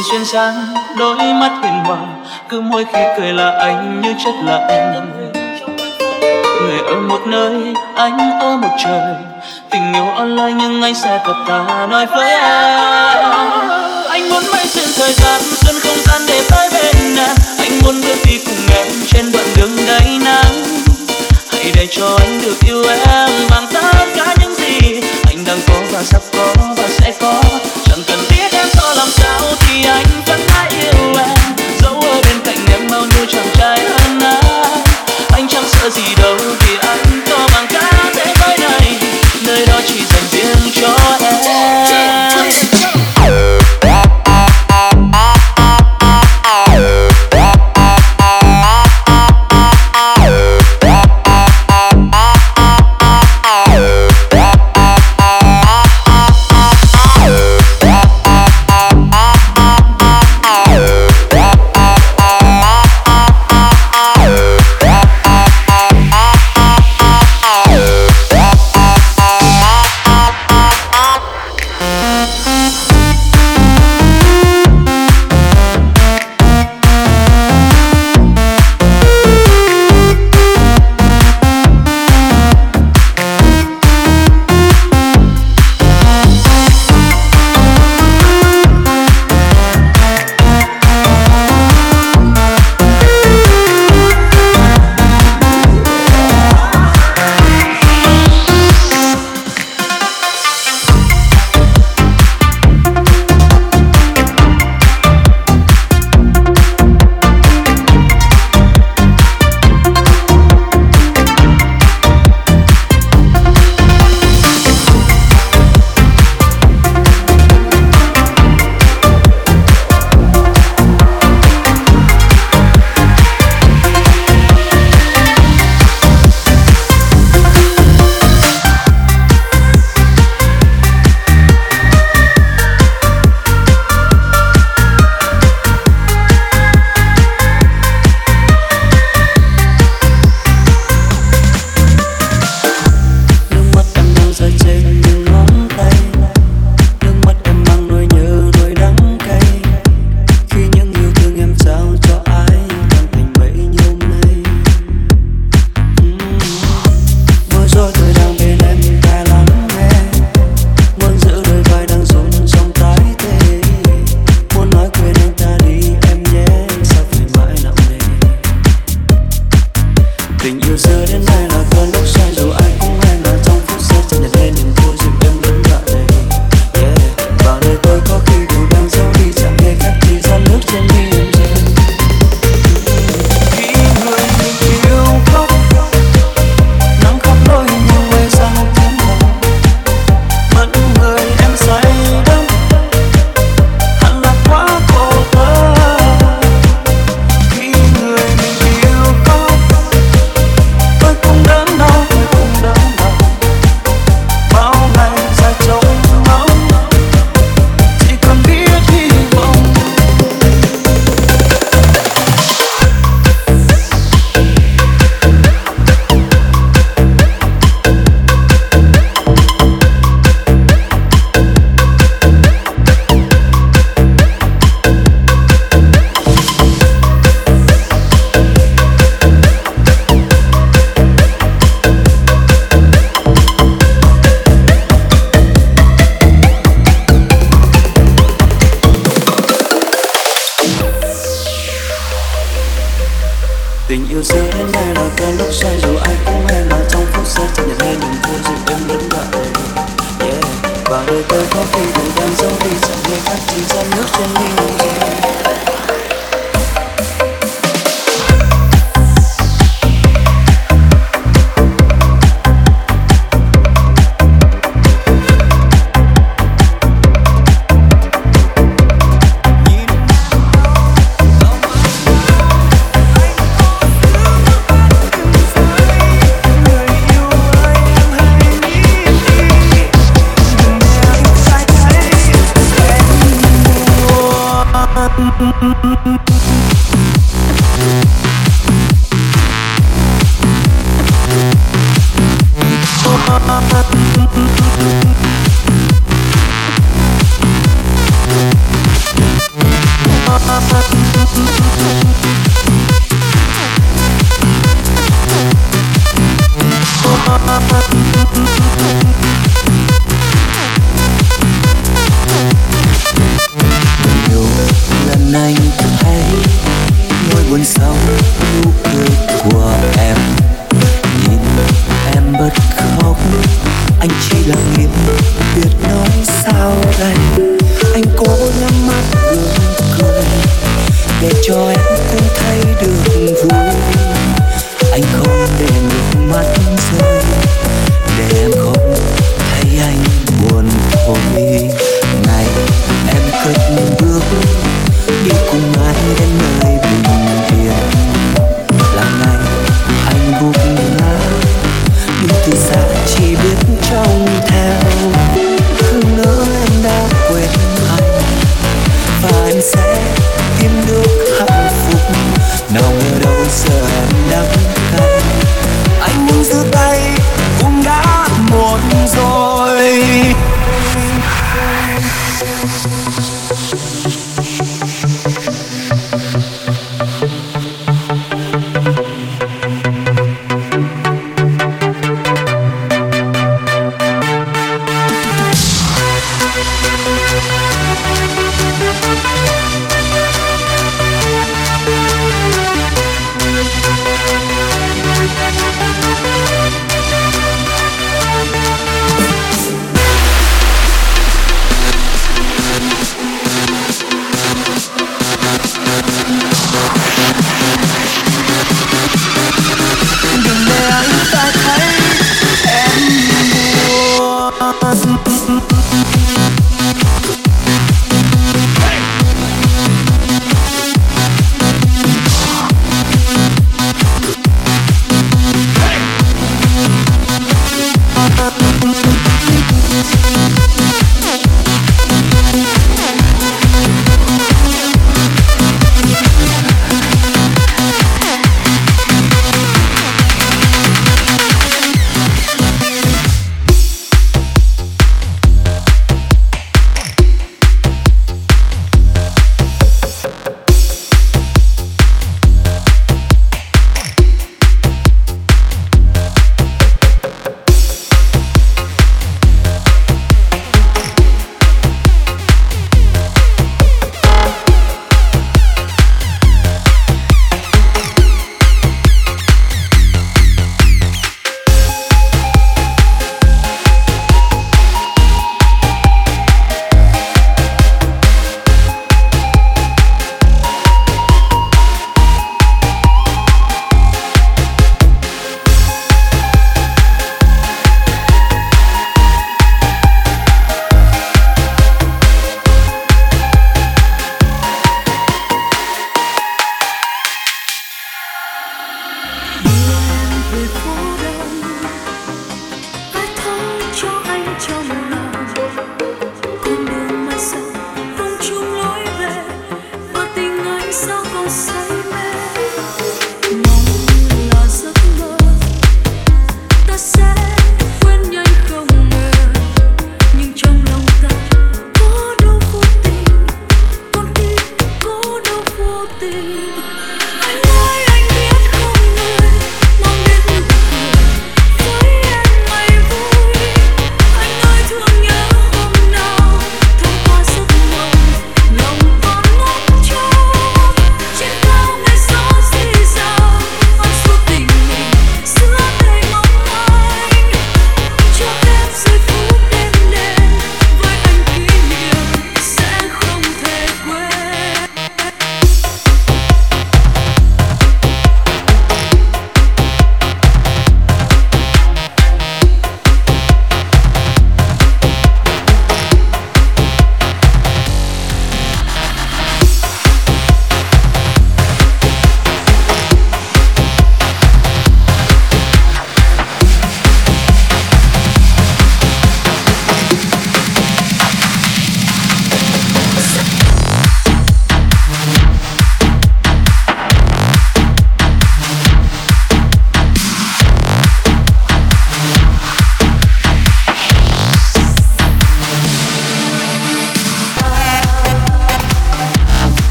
cười duyên dáng đôi mắt hiền hòa cứ mỗi khi cười là anh như chất là em người ở một nơi, anh ở một trời, tình yêu online nhưng anh sẽ thật ta nói với em anh muốn bay xuyên thời gian xuyên không gian để tới bên em anh muốn bước đi cùng em trên đoạn đường đầy nắng. Hãy để cho anh được yêu em bằng tất cả những gì anh đang có và sắp có và sẽ có. Chẳng cần biết em to làm sao anh vẫn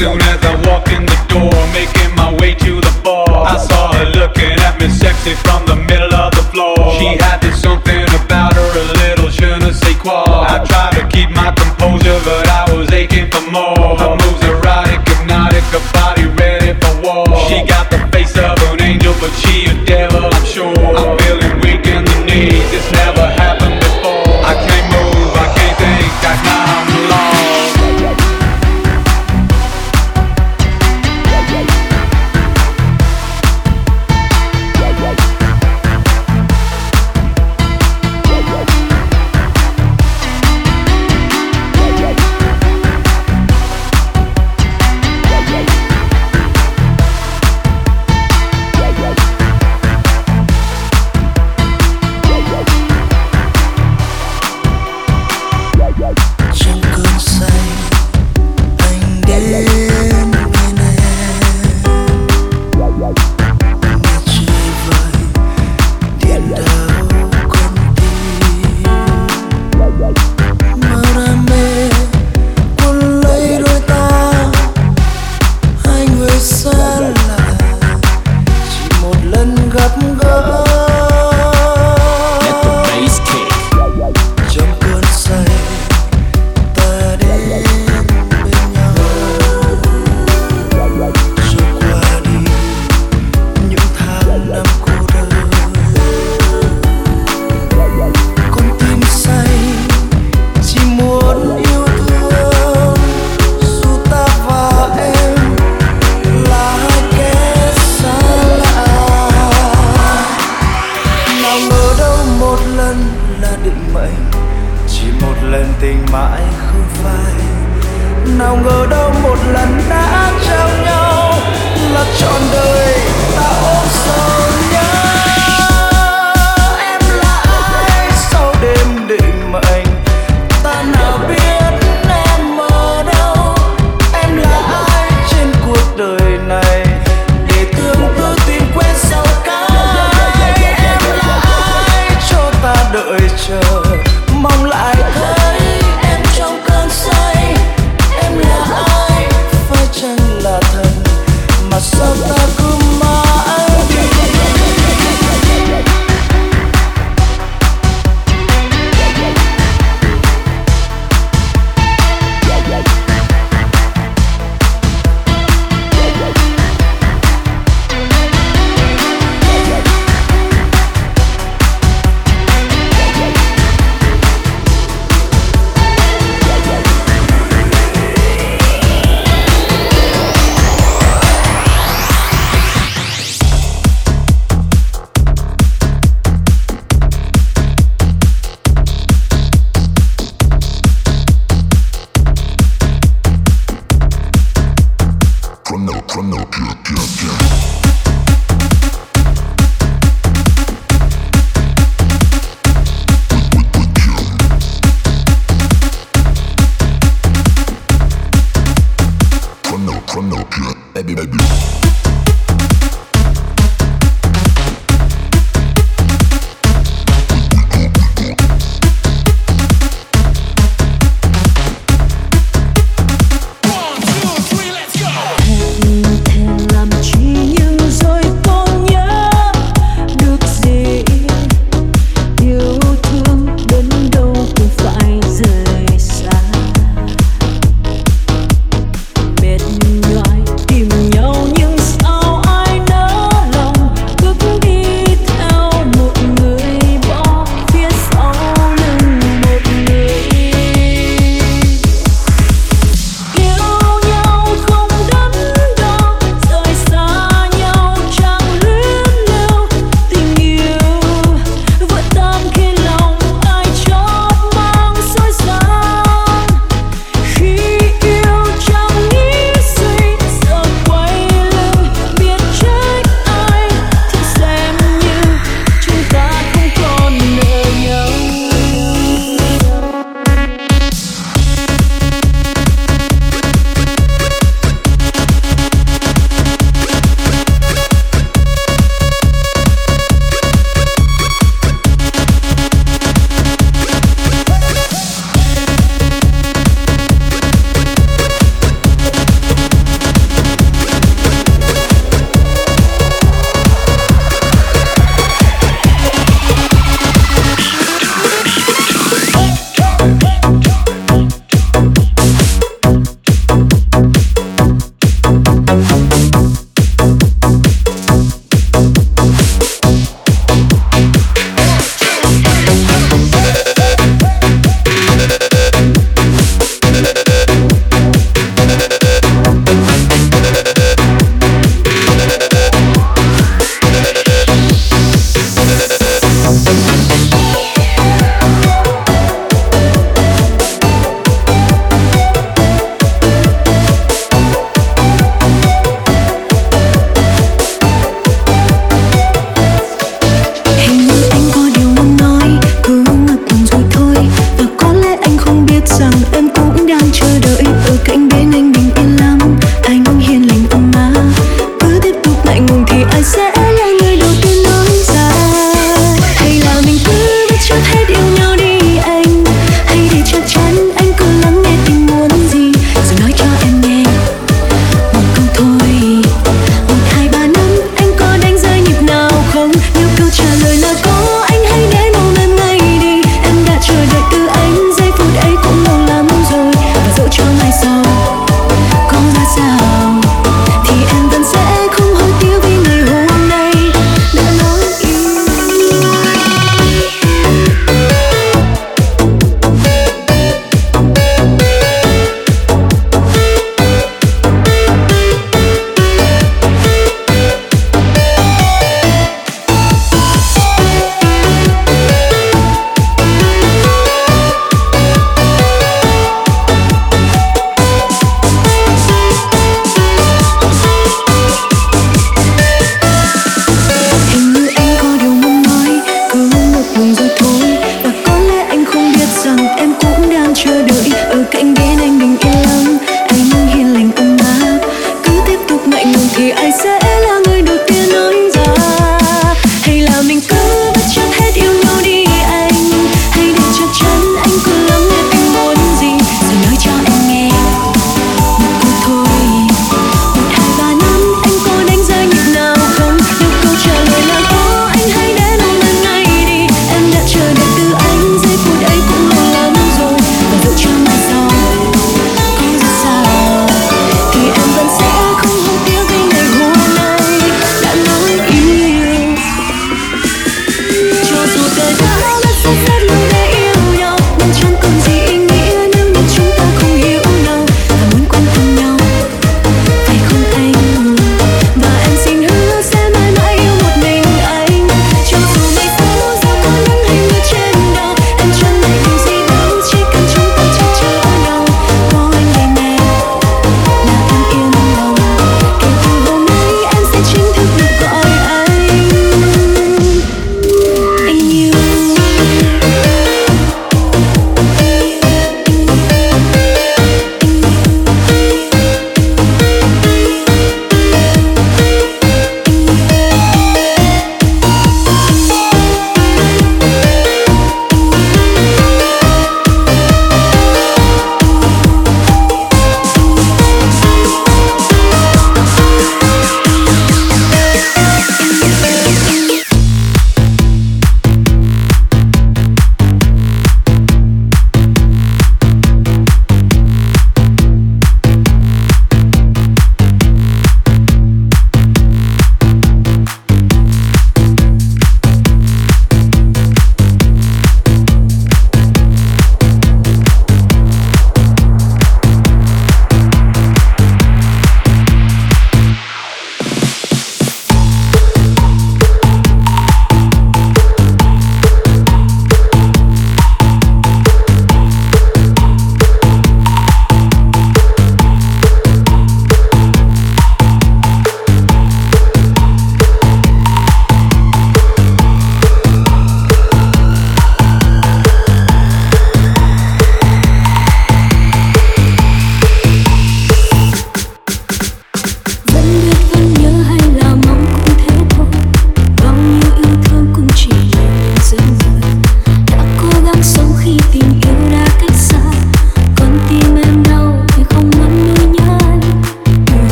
soon as I walked in the door, making my way to the bar, I saw her looking at me sexy from the middle of the floor. She had this something about her, a little je ne sais quoi. I tried to keep my composure, but I was aching for more. Her moves erotic, hypnotic, her body.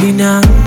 You know.